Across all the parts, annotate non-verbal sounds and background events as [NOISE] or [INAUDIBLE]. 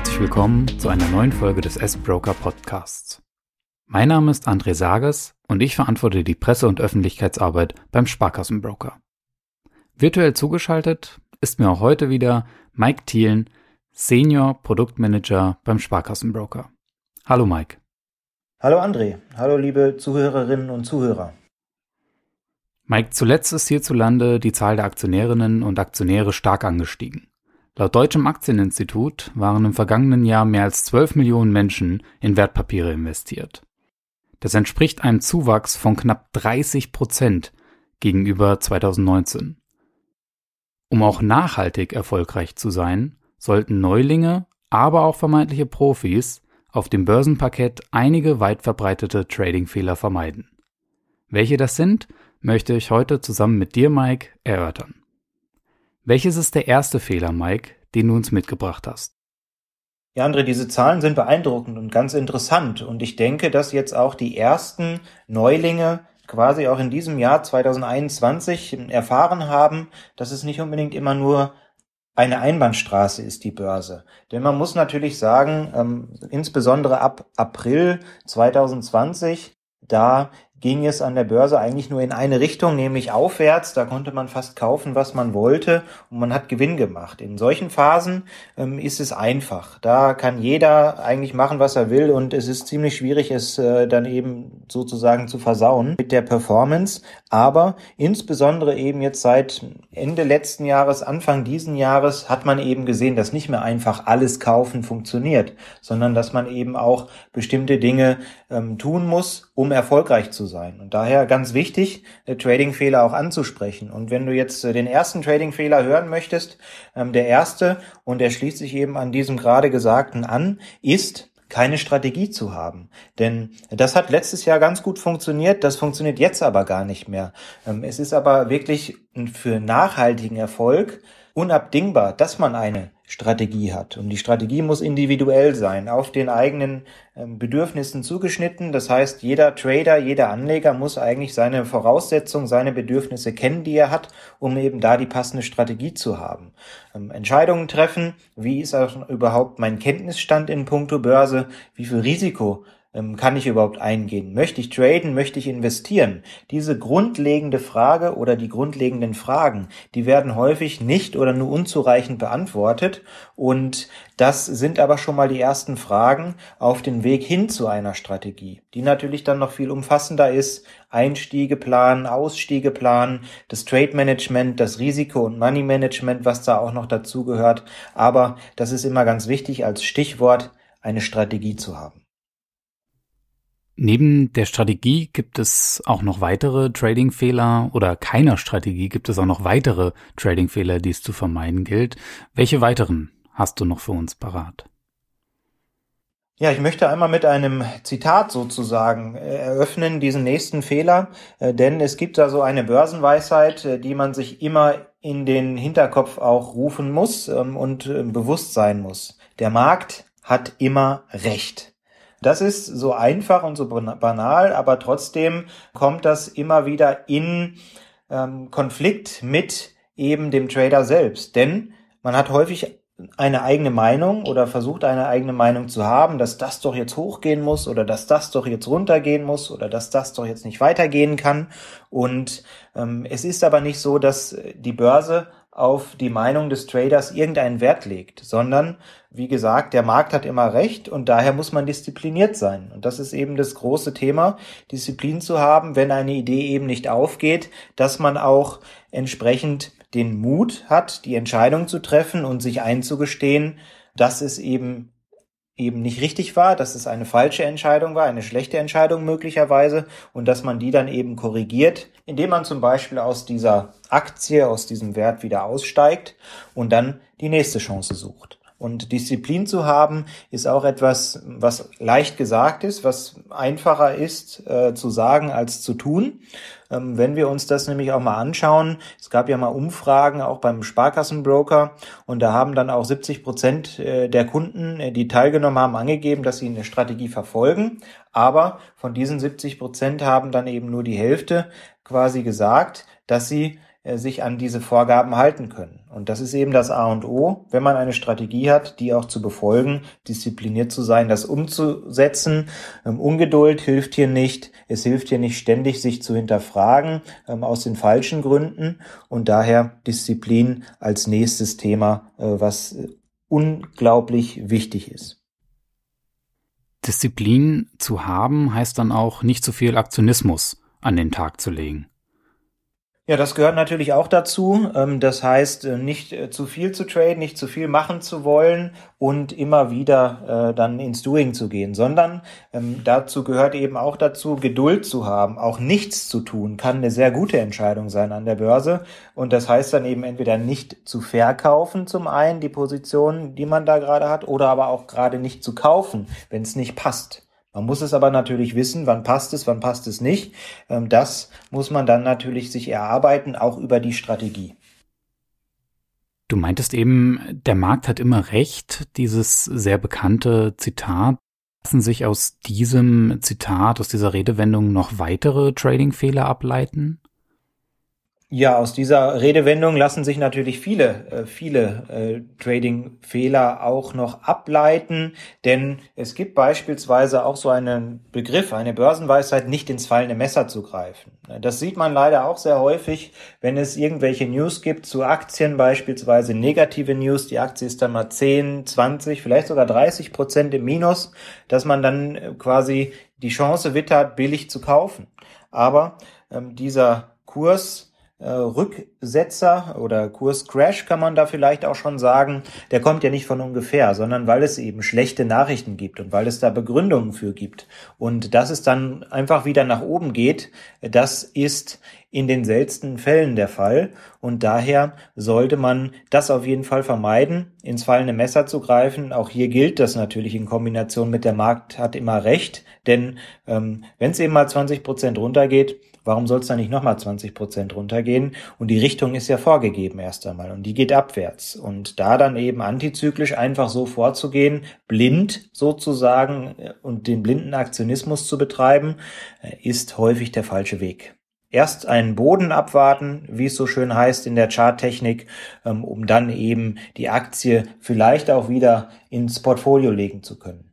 herzlich willkommen zu einer neuen Folge des S-Broker Podcasts. Mein Name ist André Sages und ich verantworte die Presse- und Öffentlichkeitsarbeit beim Sparkassenbroker. Virtuell zugeschaltet ist mir auch heute wieder Mike Thielen, Senior Produktmanager beim Sparkassenbroker. Hallo Mike. Hallo André. Hallo liebe Zuhörerinnen und Zuhörer. Mike, zuletzt ist hierzulande die Zahl der Aktionärinnen und Aktionäre stark angestiegen. Laut Deutschem Aktieninstitut waren im vergangenen Jahr mehr als 12 Millionen Menschen in Wertpapiere investiert. Das entspricht einem Zuwachs von knapp 30 Prozent gegenüber 2019. Um auch nachhaltig erfolgreich zu sein, sollten Neulinge, aber auch vermeintliche Profis auf dem Börsenparkett einige weit verbreitete Tradingfehler vermeiden. Welche das sind, möchte ich heute zusammen mit dir, Mike, erörtern. Welches ist der erste Fehler, Mike, den du uns mitgebracht hast? Ja, André, diese Zahlen sind beeindruckend und ganz interessant. Und ich denke, dass jetzt auch die ersten Neulinge quasi auch in diesem Jahr 2021 erfahren haben, dass es nicht unbedingt immer nur eine Einbahnstraße ist, die Börse. Denn man muss natürlich sagen, ähm, insbesondere ab April 2020, da ging es an der Börse eigentlich nur in eine Richtung, nämlich aufwärts. Da konnte man fast kaufen, was man wollte und man hat Gewinn gemacht. In solchen Phasen ähm, ist es einfach. Da kann jeder eigentlich machen, was er will und es ist ziemlich schwierig, es äh, dann eben sozusagen zu versauen mit der Performance. Aber insbesondere eben jetzt seit Ende letzten Jahres, Anfang diesen Jahres hat man eben gesehen, dass nicht mehr einfach alles kaufen funktioniert, sondern dass man eben auch bestimmte Dinge ähm, tun muss, um erfolgreich zu sein. Und daher ganz wichtig, Trading-Fehler auch anzusprechen. Und wenn du jetzt äh, den ersten Trading-Fehler hören möchtest, ähm, der erste, und der schließt sich eben an diesem gerade Gesagten an, ist, keine Strategie zu haben. Denn das hat letztes Jahr ganz gut funktioniert, das funktioniert jetzt aber gar nicht mehr. Ähm, es ist aber wirklich für nachhaltigen Erfolg unabdingbar, dass man eine Strategie hat. Und die Strategie muss individuell sein, auf den eigenen ähm, Bedürfnissen zugeschnitten. Das heißt, jeder Trader, jeder Anleger muss eigentlich seine Voraussetzungen, seine Bedürfnisse kennen, die er hat, um eben da die passende Strategie zu haben. Ähm, Entscheidungen treffen, wie ist auch überhaupt mein Kenntnisstand in puncto Börse, wie viel Risiko kann ich überhaupt eingehen? Möchte ich traden? Möchte ich investieren? Diese grundlegende Frage oder die grundlegenden Fragen, die werden häufig nicht oder nur unzureichend beantwortet. Und das sind aber schon mal die ersten Fragen auf den Weg hin zu einer Strategie, die natürlich dann noch viel umfassender ist. Einstiegeplan, Ausstiegeplan, das Trade Management, das Risiko- und Money Management, was da auch noch dazu gehört. Aber das ist immer ganz wichtig als Stichwort, eine Strategie zu haben. Neben der Strategie gibt es auch noch weitere Trading-Fehler oder keiner Strategie gibt es auch noch weitere Trading-Fehler, die es zu vermeiden gilt. Welche weiteren hast du noch für uns parat? Ja, ich möchte einmal mit einem Zitat sozusagen äh, eröffnen, diesen nächsten Fehler, äh, denn es gibt da so eine Börsenweisheit, äh, die man sich immer in den Hinterkopf auch rufen muss ähm, und bewusst sein muss. Der Markt hat immer Recht. Das ist so einfach und so banal, aber trotzdem kommt das immer wieder in ähm, Konflikt mit eben dem Trader selbst. Denn man hat häufig eine eigene Meinung oder versucht eine eigene Meinung zu haben, dass das doch jetzt hochgehen muss oder dass das doch jetzt runtergehen muss oder dass das doch jetzt nicht weitergehen kann. Und ähm, es ist aber nicht so, dass die Börse auf die Meinung des Traders irgendeinen Wert legt, sondern wie gesagt, der Markt hat immer recht und daher muss man diszipliniert sein. Und das ist eben das große Thema, Disziplin zu haben, wenn eine Idee eben nicht aufgeht, dass man auch entsprechend den Mut hat, die Entscheidung zu treffen und sich einzugestehen, dass es eben eben nicht richtig war, dass es eine falsche Entscheidung war, eine schlechte Entscheidung möglicherweise und dass man die dann eben korrigiert, indem man zum Beispiel aus dieser Aktie, aus diesem Wert wieder aussteigt und dann die nächste Chance sucht. Und Disziplin zu haben, ist auch etwas, was leicht gesagt ist, was einfacher ist äh, zu sagen als zu tun. Ähm, wenn wir uns das nämlich auch mal anschauen, es gab ja mal Umfragen auch beim Sparkassenbroker und da haben dann auch 70 Prozent äh, der Kunden, äh, die teilgenommen haben, angegeben, dass sie eine Strategie verfolgen. Aber von diesen 70 Prozent haben dann eben nur die Hälfte quasi gesagt, dass sie sich an diese Vorgaben halten können. Und das ist eben das A und O, wenn man eine Strategie hat, die auch zu befolgen, diszipliniert zu sein, das umzusetzen. Ähm, Ungeduld hilft hier nicht. Es hilft hier nicht ständig, sich zu hinterfragen ähm, aus den falschen Gründen. Und daher Disziplin als nächstes Thema, äh, was unglaublich wichtig ist. Disziplin zu haben heißt dann auch nicht zu viel Aktionismus an den Tag zu legen. Ja, das gehört natürlich auch dazu. Ähm, das heißt, äh, nicht äh, zu viel zu traden, nicht zu viel machen zu wollen und immer wieder äh, dann ins Doing zu gehen, sondern ähm, dazu gehört eben auch dazu, Geduld zu haben. Auch nichts zu tun kann eine sehr gute Entscheidung sein an der Börse. Und das heißt dann eben entweder nicht zu verkaufen zum einen, die Position, die man da gerade hat, oder aber auch gerade nicht zu kaufen, wenn es nicht passt. Man muss es aber natürlich wissen, wann passt es, wann passt es nicht. Ähm, das muss man dann natürlich sich erarbeiten, auch über die Strategie. Du meintest eben, der Markt hat immer recht, dieses sehr bekannte Zitat. Lassen sich aus diesem Zitat, aus dieser Redewendung noch weitere Trading-Fehler ableiten? Ja, aus dieser Redewendung lassen sich natürlich viele, äh, viele äh, Trading-Fehler auch noch ableiten, denn es gibt beispielsweise auch so einen Begriff, eine Börsenweisheit, nicht ins fallende Messer zu greifen. Das sieht man leider auch sehr häufig, wenn es irgendwelche News gibt zu Aktien, beispielsweise negative News, die Aktie ist dann mal 10, 20, vielleicht sogar 30 Prozent im Minus, dass man dann äh, quasi die Chance wittert, billig zu kaufen. Aber ähm, dieser Kurs Rücksetzer oder Kurscrash kann man da vielleicht auch schon sagen, der kommt ja nicht von ungefähr, sondern weil es eben schlechte Nachrichten gibt und weil es da Begründungen für gibt. Und dass es dann einfach wieder nach oben geht, das ist in den seltensten Fällen der Fall. Und daher sollte man das auf jeden Fall vermeiden, ins fallende Messer zu greifen. Auch hier gilt das natürlich in Kombination mit der Markt hat immer recht. Denn ähm, wenn es eben mal 20 Prozent runtergeht, Warum soll es da nicht nochmal 20 Prozent runtergehen? Und die Richtung ist ja vorgegeben erst einmal und die geht abwärts. Und da dann eben antizyklisch einfach so vorzugehen, blind sozusagen äh, und den blinden Aktionismus zu betreiben, äh, ist häufig der falsche Weg. Erst einen Boden abwarten, wie es so schön heißt in der Charttechnik, ähm, um dann eben die Aktie vielleicht auch wieder ins Portfolio legen zu können.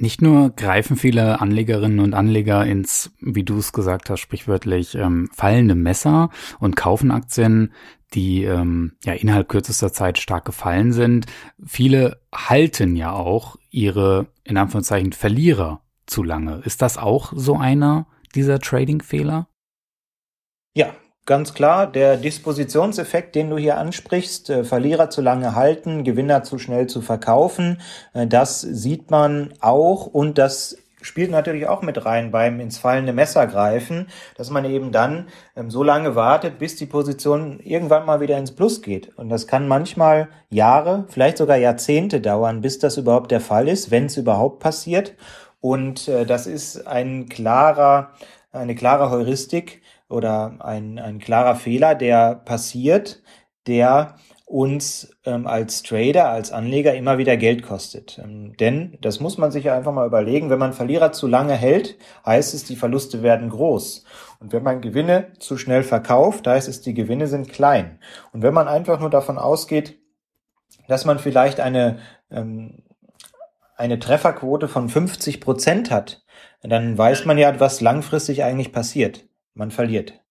Nicht nur greifen viele Anlegerinnen und Anleger ins, wie du es gesagt hast, sprichwörtlich ähm, fallende Messer und kaufen Aktien, die ähm, ja innerhalb kürzester Zeit stark gefallen sind. Viele halten ja auch ihre, in Anführungszeichen, Verlierer zu lange. Ist das auch so einer dieser Trading-Fehler? Ja, Ganz klar, der Dispositionseffekt, den du hier ansprichst, äh, Verlierer zu lange halten, Gewinner zu schnell zu verkaufen, äh, das sieht man auch und das spielt natürlich auch mit rein beim ins fallende Messer greifen, dass man eben dann ähm, so lange wartet, bis die Position irgendwann mal wieder ins Plus geht. Und das kann manchmal Jahre, vielleicht sogar Jahrzehnte dauern, bis das überhaupt der Fall ist, wenn es überhaupt passiert. Und äh, das ist ein klarer, eine klare Heuristik, oder ein, ein klarer Fehler, der passiert, der uns ähm, als Trader, als Anleger immer wieder Geld kostet. Ähm, denn, das muss man sich ja einfach mal überlegen, wenn man Verlierer zu lange hält, heißt es, die Verluste werden groß. Und wenn man Gewinne zu schnell verkauft, heißt es, die Gewinne sind klein. Und wenn man einfach nur davon ausgeht, dass man vielleicht eine, ähm, eine Trefferquote von 50 Prozent hat, dann weiß man ja, was langfristig eigentlich passiert man verliert.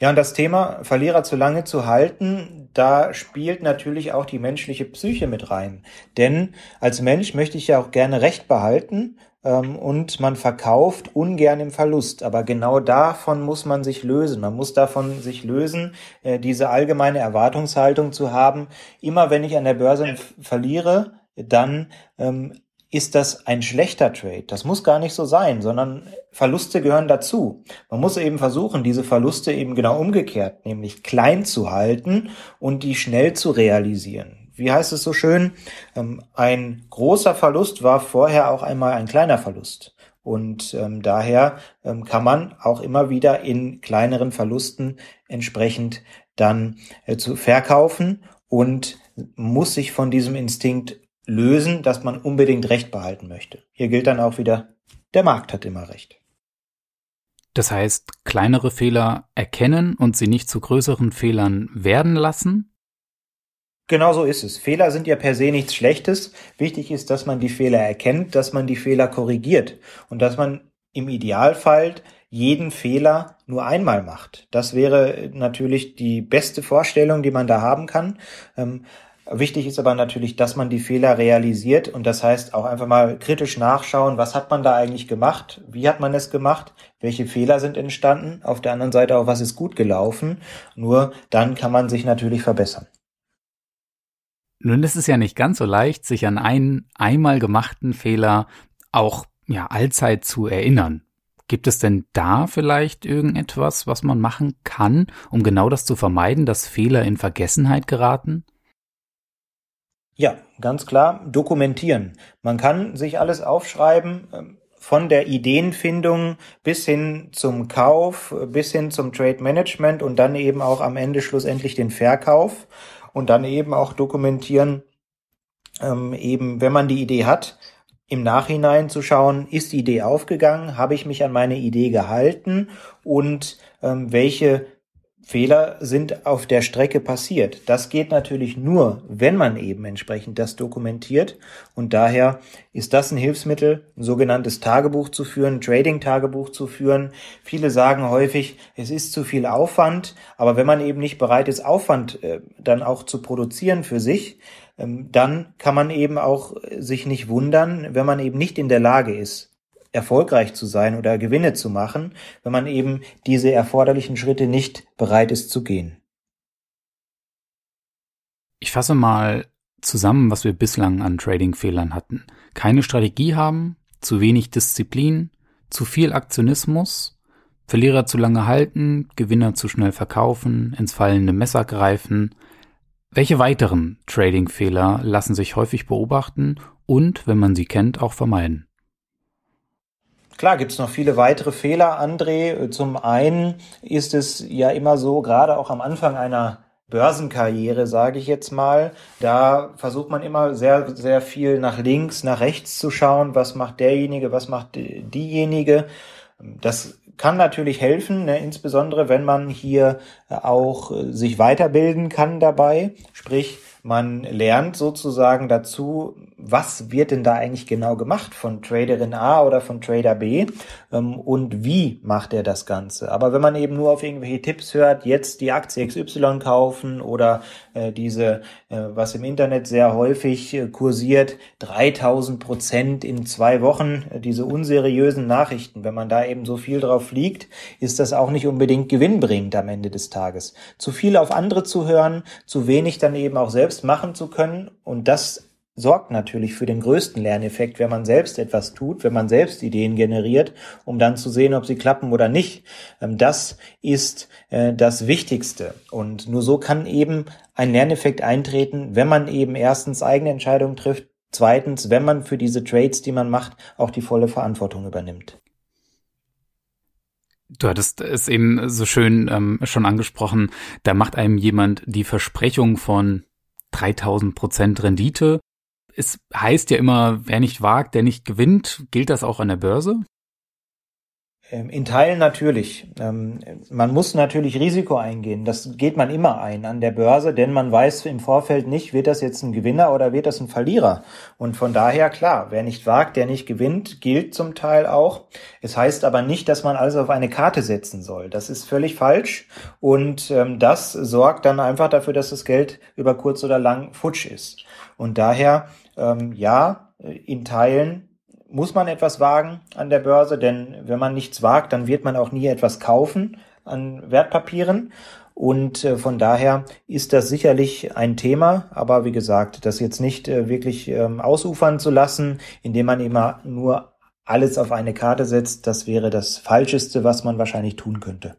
Ja, und das Thema Verlierer zu lange zu halten, da spielt natürlich auch die menschliche Psyche mit rein. Denn als Mensch möchte ich ja auch gerne Recht behalten ähm, und man verkauft ungern im Verlust. Aber genau davon muss man sich lösen. Man muss davon sich lösen, äh, diese allgemeine Erwartungshaltung zu haben. Immer wenn ich an der Börse verliere, dann ähm, ist das ein schlechter Trade. Das muss gar nicht so sein, sondern Verluste gehören dazu. Man muss eben versuchen, diese Verluste eben genau umgekehrt, nämlich klein zu halten und die schnell zu realisieren. Wie heißt es so schön? Ähm, ein großer Verlust war vorher auch einmal ein kleiner Verlust. Und ähm, daher ähm, kann man auch immer wieder in kleineren Verlusten entsprechend dann äh, zu verkaufen und muss sich von diesem Instinkt lösen, dass man unbedingt Recht behalten möchte. Hier gilt dann auch wieder, der Markt hat immer Recht. Das heißt, kleinere Fehler erkennen und sie nicht zu größeren Fehlern werden lassen? Genau so ist es. Fehler sind ja per se nichts Schlechtes. Wichtig ist, dass man die Fehler erkennt, dass man die Fehler korrigiert und dass man im Idealfall jeden Fehler nur einmal macht. Das wäre natürlich die beste Vorstellung, die man da haben kann. Wichtig ist aber natürlich, dass man die Fehler realisiert und das heißt auch einfach mal kritisch nachschauen, was hat man da eigentlich gemacht, wie hat man es gemacht, welche Fehler sind entstanden, auf der anderen Seite auch, was ist gut gelaufen. Nur dann kann man sich natürlich verbessern. Nun ist es ja nicht ganz so leicht, sich an einen einmal gemachten Fehler auch ja allzeit zu erinnern. Gibt es denn da vielleicht irgendetwas, was man machen kann, um genau das zu vermeiden, dass Fehler in Vergessenheit geraten? Ja, ganz klar, dokumentieren. Man kann sich alles aufschreiben, ähm, von der Ideenfindung bis hin zum Kauf, bis hin zum Trade Management und dann eben auch am Ende schlussendlich den Verkauf und dann eben auch dokumentieren, ähm, eben wenn man die Idee hat, im Nachhinein zu schauen, ist die Idee aufgegangen, habe ich mich an meine Idee gehalten und ähm, welche Fehler sind auf der Strecke passiert. Das geht natürlich nur, wenn man eben entsprechend das dokumentiert. Und daher ist das ein Hilfsmittel, ein sogenanntes Tagebuch zu führen, Trading-Tagebuch zu führen. Viele sagen häufig, es ist zu viel Aufwand. Aber wenn man eben nicht bereit ist, Aufwand äh, dann auch zu produzieren für sich, ähm, dann kann man eben auch äh, sich nicht wundern, wenn man eben nicht in der Lage ist, erfolgreich zu sein oder Gewinne zu machen, wenn man eben diese erforderlichen Schritte nicht bereit ist zu gehen. Ich fasse mal zusammen, was wir bislang an Trading-Fehlern hatten. Keine Strategie haben, zu wenig Disziplin, zu viel Aktionismus, Verlierer zu lange halten, Gewinner zu schnell verkaufen, ins fallende Messer greifen. Welche weiteren Trading-Fehler lassen sich häufig beobachten und, wenn man sie kennt, auch vermeiden? Klar gibt es noch viele weitere Fehler, André. Zum einen ist es ja immer so, gerade auch am Anfang einer Börsenkarriere, sage ich jetzt mal, da versucht man immer sehr, sehr viel nach links, nach rechts zu schauen, was macht derjenige, was macht diejenige. Das kann natürlich helfen, ne, insbesondere wenn man hier auch sich weiterbilden kann dabei, sprich man lernt sozusagen dazu, was wird denn da eigentlich genau gemacht von Traderin A oder von Trader B ähm, und wie macht er das Ganze. Aber wenn man eben nur auf irgendwelche Tipps hört, jetzt die Aktie XY kaufen oder äh, diese, äh, was im Internet sehr häufig äh, kursiert, 3000 Prozent in zwei Wochen, diese unseriösen Nachrichten, wenn man da eben so viel drauf fliegt, ist das auch nicht unbedingt gewinnbringend am Ende des Tages. Zu viel auf andere zu hören, zu wenig dann eben auch selbst machen zu können und das sorgt natürlich für den größten Lerneffekt, wenn man selbst etwas tut, wenn man selbst Ideen generiert, um dann zu sehen, ob sie klappen oder nicht. Ähm, das ist äh, das Wichtigste. Und nur so kann eben ein Lerneffekt eintreten, wenn man eben erstens eigene Entscheidungen trifft, zweitens, wenn man für diese Trades, die man macht, auch die volle Verantwortung übernimmt. Du hattest es eben so schön ähm, schon angesprochen, da macht einem jemand die Versprechung von 3000 Prozent Rendite es heißt ja immer, wer nicht wagt, der nicht gewinnt. Gilt das auch an der Börse? Ähm, in Teilen natürlich. Ähm, man muss natürlich Risiko eingehen. Das geht man immer ein an der Börse, denn man weiß im Vorfeld nicht, wird das jetzt ein Gewinner oder wird das ein Verlierer. Und von daher, klar, wer nicht wagt, der nicht gewinnt, gilt zum Teil auch. Es heißt aber nicht, dass man alles auf eine Karte setzen soll. Das ist völlig falsch. Und ähm, das sorgt dann einfach dafür, dass das Geld über kurz oder lang futsch ist. Und daher ja, in Teilen muss man etwas wagen an der Börse, denn wenn man nichts wagt, dann wird man auch nie etwas kaufen an Wertpapieren. Und äh, von daher ist das sicherlich ein Thema, aber wie gesagt, das jetzt nicht äh, wirklich ähm, ausufern zu lassen, indem man immer nur alles auf eine Karte setzt, das wäre das Falscheste, was man wahrscheinlich tun könnte.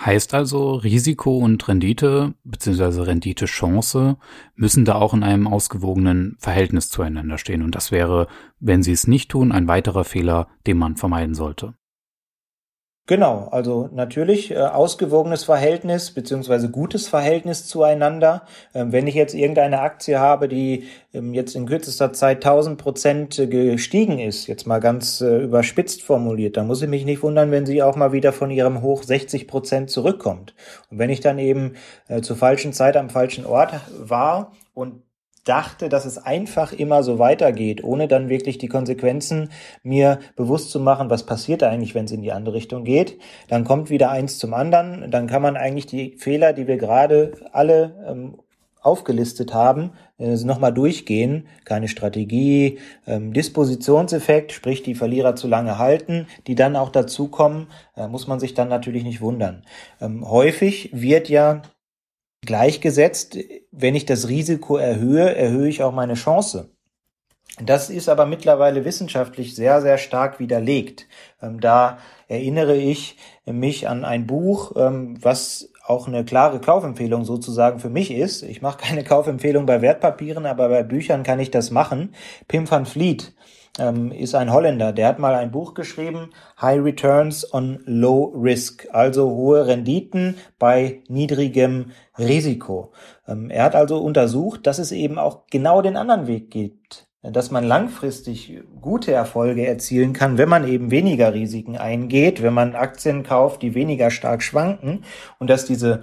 Heißt also, Risiko und Rendite bzw. Rendite-Chance müssen da auch in einem ausgewogenen Verhältnis zueinander stehen. Und das wäre, wenn sie es nicht tun, ein weiterer Fehler, den man vermeiden sollte. Genau, also natürlich äh, ausgewogenes Verhältnis beziehungsweise gutes Verhältnis zueinander. Ähm, wenn ich jetzt irgendeine Aktie habe, die ähm, jetzt in kürzester Zeit 1000 Prozent gestiegen ist, jetzt mal ganz äh, überspitzt formuliert, dann muss ich mich nicht wundern, wenn sie auch mal wieder von ihrem Hoch 60 Prozent zurückkommt. Und wenn ich dann eben äh, zur falschen Zeit am falschen Ort war und dachte, dass es einfach immer so weitergeht, ohne dann wirklich die Konsequenzen mir bewusst zu machen, was passiert eigentlich, wenn es in die andere Richtung geht. Dann kommt wieder eins zum anderen. Dann kann man eigentlich die Fehler, die wir gerade alle ähm, aufgelistet haben, äh, nochmal durchgehen. Keine Strategie, ähm, Dispositionseffekt, sprich die Verlierer zu lange halten, die dann auch dazukommen, äh, muss man sich dann natürlich nicht wundern. Ähm, häufig wird ja Gleichgesetzt, wenn ich das Risiko erhöhe, erhöhe ich auch meine Chance. Das ist aber mittlerweile wissenschaftlich sehr, sehr stark widerlegt. Ähm, da erinnere ich mich an ein Buch, ähm, was auch eine klare Kaufempfehlung sozusagen für mich ist. Ich mache keine [LAUGHS] Kaufempfehlung bei Wertpapieren, aber bei Büchern kann ich das machen. Pim van Vliet ähm, ist ein Holländer, der hat mal ein Buch geschrieben, High Returns on Low Risk, also hohe Renditen bei niedrigem Risiko. Ähm, er hat also untersucht, dass es eben auch genau den anderen Weg gibt, dass man langfristig gute Erfolge erzielen kann, wenn man eben weniger Risiken eingeht, wenn man Aktien kauft, die weniger stark schwanken und dass diese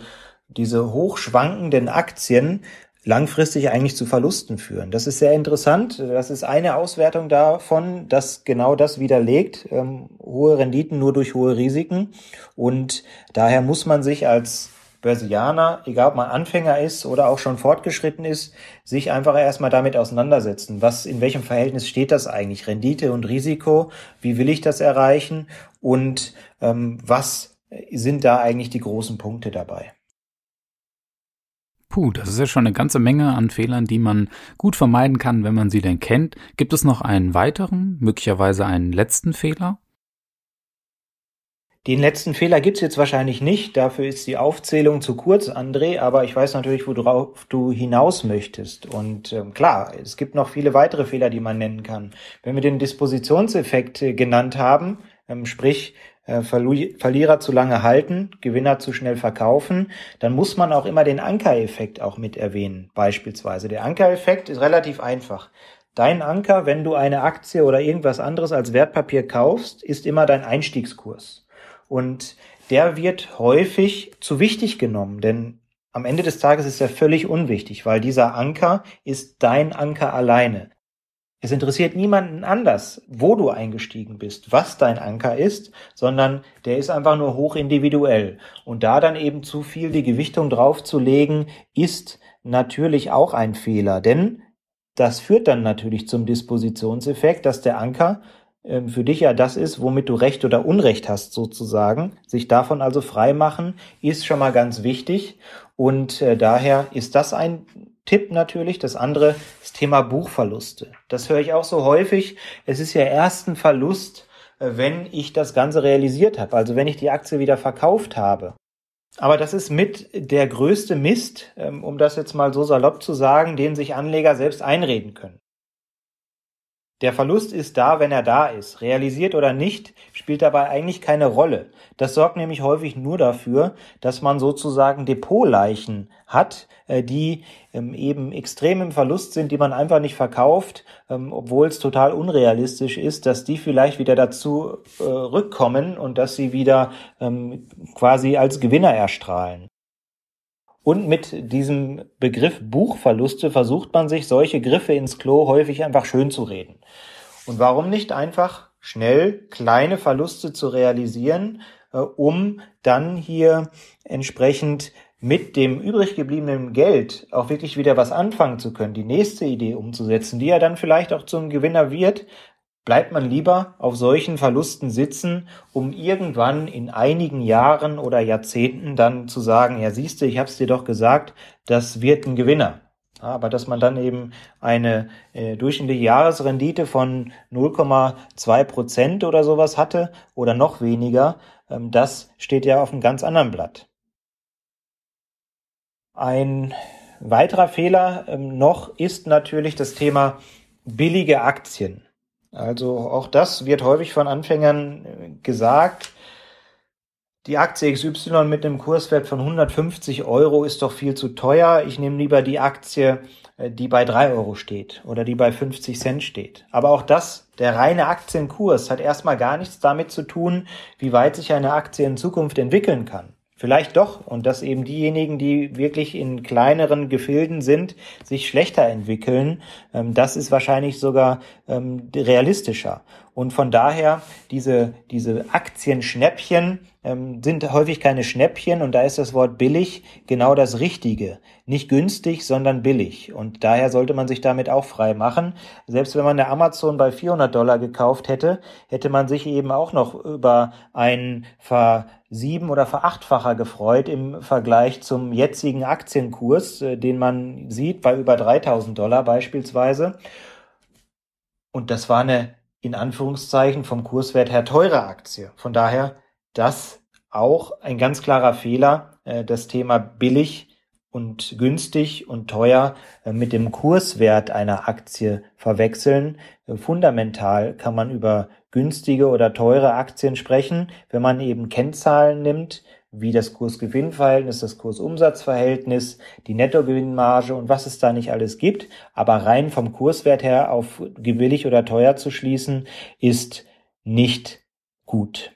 diese hochschwankenden Aktien langfristig eigentlich zu Verlusten führen. Das ist sehr interessant. Das ist eine Auswertung davon, dass genau das widerlegt. Ähm, hohe Renditen nur durch hohe Risiken. Und daher muss man sich als Börsianer, egal ob man Anfänger ist oder auch schon fortgeschritten ist, sich einfach erstmal damit auseinandersetzen. Was, in welchem Verhältnis steht das eigentlich? Rendite und Risiko? Wie will ich das erreichen? Und ähm, was sind da eigentlich die großen Punkte dabei? Puh, das ist ja schon eine ganze Menge an Fehlern, die man gut vermeiden kann, wenn man sie denn kennt. Gibt es noch einen weiteren, möglicherweise einen letzten Fehler? Den letzten Fehler gibt's jetzt wahrscheinlich nicht, dafür ist die Aufzählung zu kurz, André, aber ich weiß natürlich, worauf du hinaus möchtest. Und ähm, klar, es gibt noch viele weitere Fehler, die man nennen kann. Wenn wir den Dispositionseffekt äh, genannt haben, ähm, sprich Verlierer zu lange halten, Gewinner zu schnell verkaufen, dann muss man auch immer den Ankereffekt auch mit erwähnen. Beispielsweise der Ankereffekt ist relativ einfach. Dein Anker, wenn du eine Aktie oder irgendwas anderes als Wertpapier kaufst, ist immer dein Einstiegskurs. Und der wird häufig zu wichtig genommen, denn am Ende des Tages ist er völlig unwichtig, weil dieser Anker ist dein Anker alleine. Es interessiert niemanden anders, wo du eingestiegen bist, was dein Anker ist, sondern der ist einfach nur hoch individuell. Und da dann eben zu viel die Gewichtung draufzulegen, ist natürlich auch ein Fehler, denn das führt dann natürlich zum Dispositionseffekt, dass der Anker für dich ja das ist, womit du Recht oder Unrecht hast sozusagen. Sich davon also frei machen, ist schon mal ganz wichtig und äh, daher ist das ein Tipp natürlich. Das andere, das Thema Buchverluste. Das höre ich auch so häufig. Es ist ja erst ein Verlust, äh, wenn ich das Ganze realisiert habe, also wenn ich die Aktie wieder verkauft habe. Aber das ist mit der größte Mist, ähm, um das jetzt mal so salopp zu sagen, den sich Anleger selbst einreden können. Der Verlust ist da, wenn er da ist. Realisiert oder nicht, spielt dabei eigentlich keine Rolle. Das sorgt nämlich häufig nur dafür, dass man sozusagen Depotleichen hat, äh, die ähm, eben extrem im Verlust sind, die man einfach nicht verkauft, ähm, obwohl es total unrealistisch ist, dass die vielleicht wieder dazu äh, rückkommen und dass sie wieder ähm, quasi als Gewinner erstrahlen. Und mit diesem Begriff Buchverluste versucht man sich solche Griffe ins Klo häufig einfach schön zu reden. Und warum nicht einfach schnell kleine Verluste zu realisieren, äh, um dann hier entsprechend mit dem übrig gebliebenen Geld auch wirklich wieder was anfangen zu können, die nächste Idee umzusetzen, die ja dann vielleicht auch zum Gewinner wird, bleibt man lieber auf solchen Verlusten sitzen, um irgendwann in einigen Jahren oder Jahrzehnten dann zu sagen, ja siehste, ich hab's dir doch gesagt, das wird ein Gewinner. aber dass man dann eben eine äh, durchschnittliche Jahresrendite von 0,2 Prozent oder sowas hatte oder noch weniger, ähm, das steht ja auf einem ganz anderen Blatt. Ein weiterer Fehler ähm, noch ist natürlich das Thema billige Aktien. Also auch das wird häufig von Anfängern äh, gesagt. die Aktie XY mit einem Kurswert von 150 Euro ist doch viel zu teuer. Ich nehme lieber die Aktie, äh, die bei 3 Euro steht oder die bei 50 Cent steht. Aber auch das, der reine Aktienkurs, hat erstmal gar nichts damit zu tun, wie weit sich eine Aktie in Zukunft entwickeln kann. Vielleicht doch, und dass eben diejenigen, die wirklich in kleineren Gefilden sind, sich schlechter entwickeln, ähm, das ist wahrscheinlich sogar ähm, realistischer. Und von daher, diese, diese Aktienschnäppchen ähm, sind häufig keine Schnäppchen und da ist das Wort billig genau das Richtige. Nicht günstig, sondern billig. Und daher sollte man sich damit auch frei machen. Selbst wenn man eine Amazon bei 400 Dollar gekauft hätte, hätte man sich eben auch noch über einen versieben- oder verachtfacher gefreut im Vergleich zum jetzigen Aktienkurs, äh, den man sieht bei über 3000 Dollar beispielsweise. Und das war eine in Anführungszeichen vom Kurswert her teure Aktie. Von daher das auch ein ganz klarer Fehler, äh, das Thema billig und günstig und teuer äh, mit dem Kurswert einer Aktie verwechseln. Äh, fundamental kann man über günstige oder teure Aktien sprechen, wenn man eben Kennzahlen nimmt, wie das Kurs-Gewinn-Verhältnis, das Kurs-Umsatz-Verhältnis, die Nettogewinnmarge und was es da nicht alles gibt. Aber rein vom Kurswert her auf billig oder teuer zu schließen, ist nicht gut.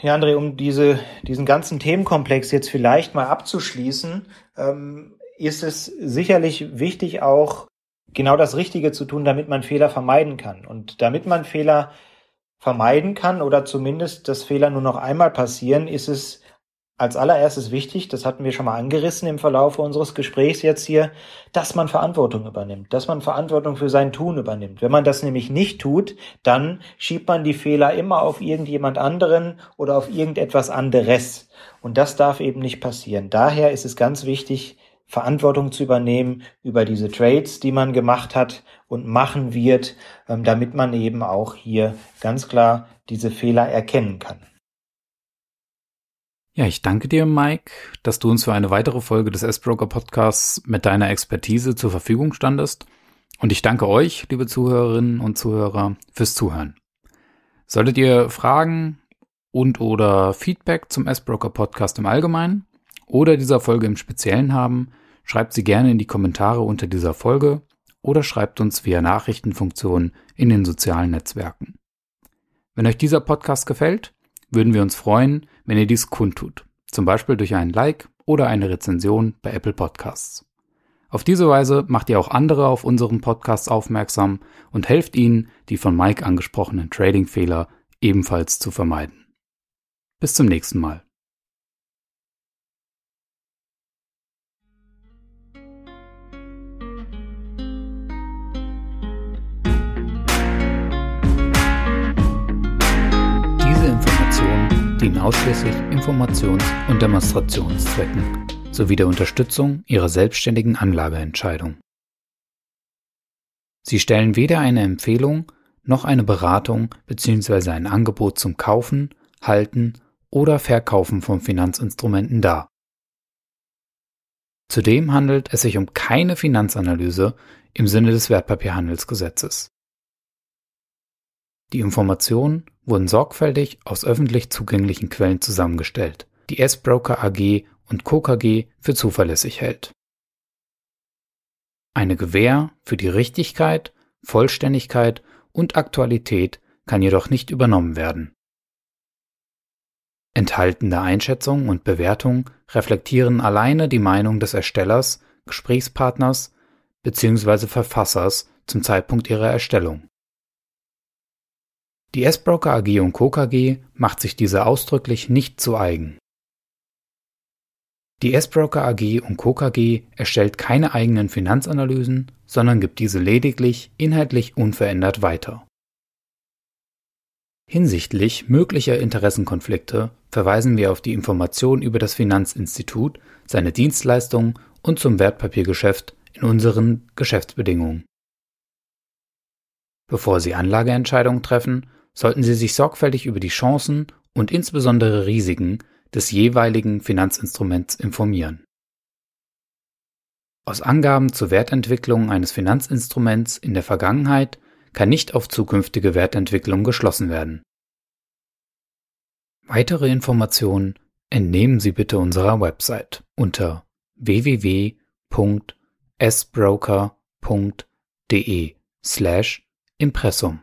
Ja, André, um diese, diesen ganzen Themenkomplex jetzt vielleicht mal abzuschließen, ähm, ist es sicherlich wichtig, auch genau das Richtige zu tun, damit man Fehler vermeiden kann. Und damit man Fehler vermeiden kann oder zumindest das Fehler nur noch einmal passieren, ist es als allererstes wichtig, das hatten wir schon mal angerissen im Verlauf unseres Gesprächs jetzt hier, dass man Verantwortung übernimmt, dass man Verantwortung für sein Tun übernimmt. Wenn man das nämlich nicht tut, dann schiebt man die Fehler immer auf irgendjemand anderen oder auf irgendetwas anderes. Und das darf eben nicht passieren. Daher ist es ganz wichtig, Verantwortung zu übernehmen über diese Trades, die man gemacht hat und machen wird, ähm, damit man eben auch hier ganz klar diese Fehler erkennen kann. Ja, ich danke dir, Mike, dass du uns für eine weitere Folge des S-Broker Podcasts mit deiner Expertise zur Verfügung standest. Und ich danke euch, liebe Zuhörerinnen und Zuhörer, fürs Zuhören. Solltet ihr Fragen und oder Feedback zum S-Broker Podcast im Allgemeinen oder dieser Folge im Speziellen haben, schreibt sie gerne in die Kommentare unter dieser Folge oder schreibt uns via Nachrichtenfunktion in den sozialen Netzwerken. Wenn euch dieser Podcast gefällt, würden wir uns freuen, wenn ihr dies kundtut, zum Beispiel durch einen Like oder eine Rezension bei Apple Podcasts. Auf diese Weise macht ihr auch andere auf unseren Podcast aufmerksam und helft ihnen, die von Mike angesprochenen Trading-Fehler ebenfalls zu vermeiden. Bis zum nächsten Mal. Dienen ausschließlich Informations- und Demonstrationszwecken sowie der Unterstützung Ihrer selbstständigen Anlageentscheidung. Sie stellen weder eine Empfehlung noch eine Beratung bzw. ein Angebot zum Kaufen, Halten oder Verkaufen von Finanzinstrumenten dar. Zudem handelt es sich um keine Finanzanalyse im Sinne des Wertpapierhandelsgesetzes. Die Informationen wurden sorgfältig aus öffentlich zugänglichen Quellen zusammengestellt, die S-Broker AG und Co. KG für zuverlässig hält. Eine Gewähr für die Richtigkeit, Vollständigkeit und Aktualität kann jedoch nicht übernommen werden. Enthaltene Einschätzungen und Bewertungen reflektieren alleine die Meinung des Erstellers, Gesprächspartners bzw. Verfassers zum Zeitpunkt ihrer Erstellung. Die S-Broker AG und Co. KG macht sich diese ausdrücklich nicht zu eigen. Die S-Broker AG und Co. KG erstellt keine eigenen Finanzanalysen, sondern gibt diese lediglich inhaltlich unverändert weiter. Hinsichtlich möglicher Interessenkonflikte verweisen wir auf die Informationen über das Finanzinstitut, seine Dienstleistungen und zum Wertpapiergeschäft in unseren Geschäftsbedingungen. Bevor Sie Anlageentscheidungen treffen, sollten Sie sich sorgfältig über die Chancen und insbesondere Risiken des jeweiligen Finanzinstruments informieren. Aus Angaben zur Wertentwicklung eines Finanzinstruments in der Vergangenheit kann nicht auf zukünftige Wertentwicklung geschlossen werden Weitere Informationen entnehmen Sie bitte unserer Website unter www.sbroker.de slash Impressum.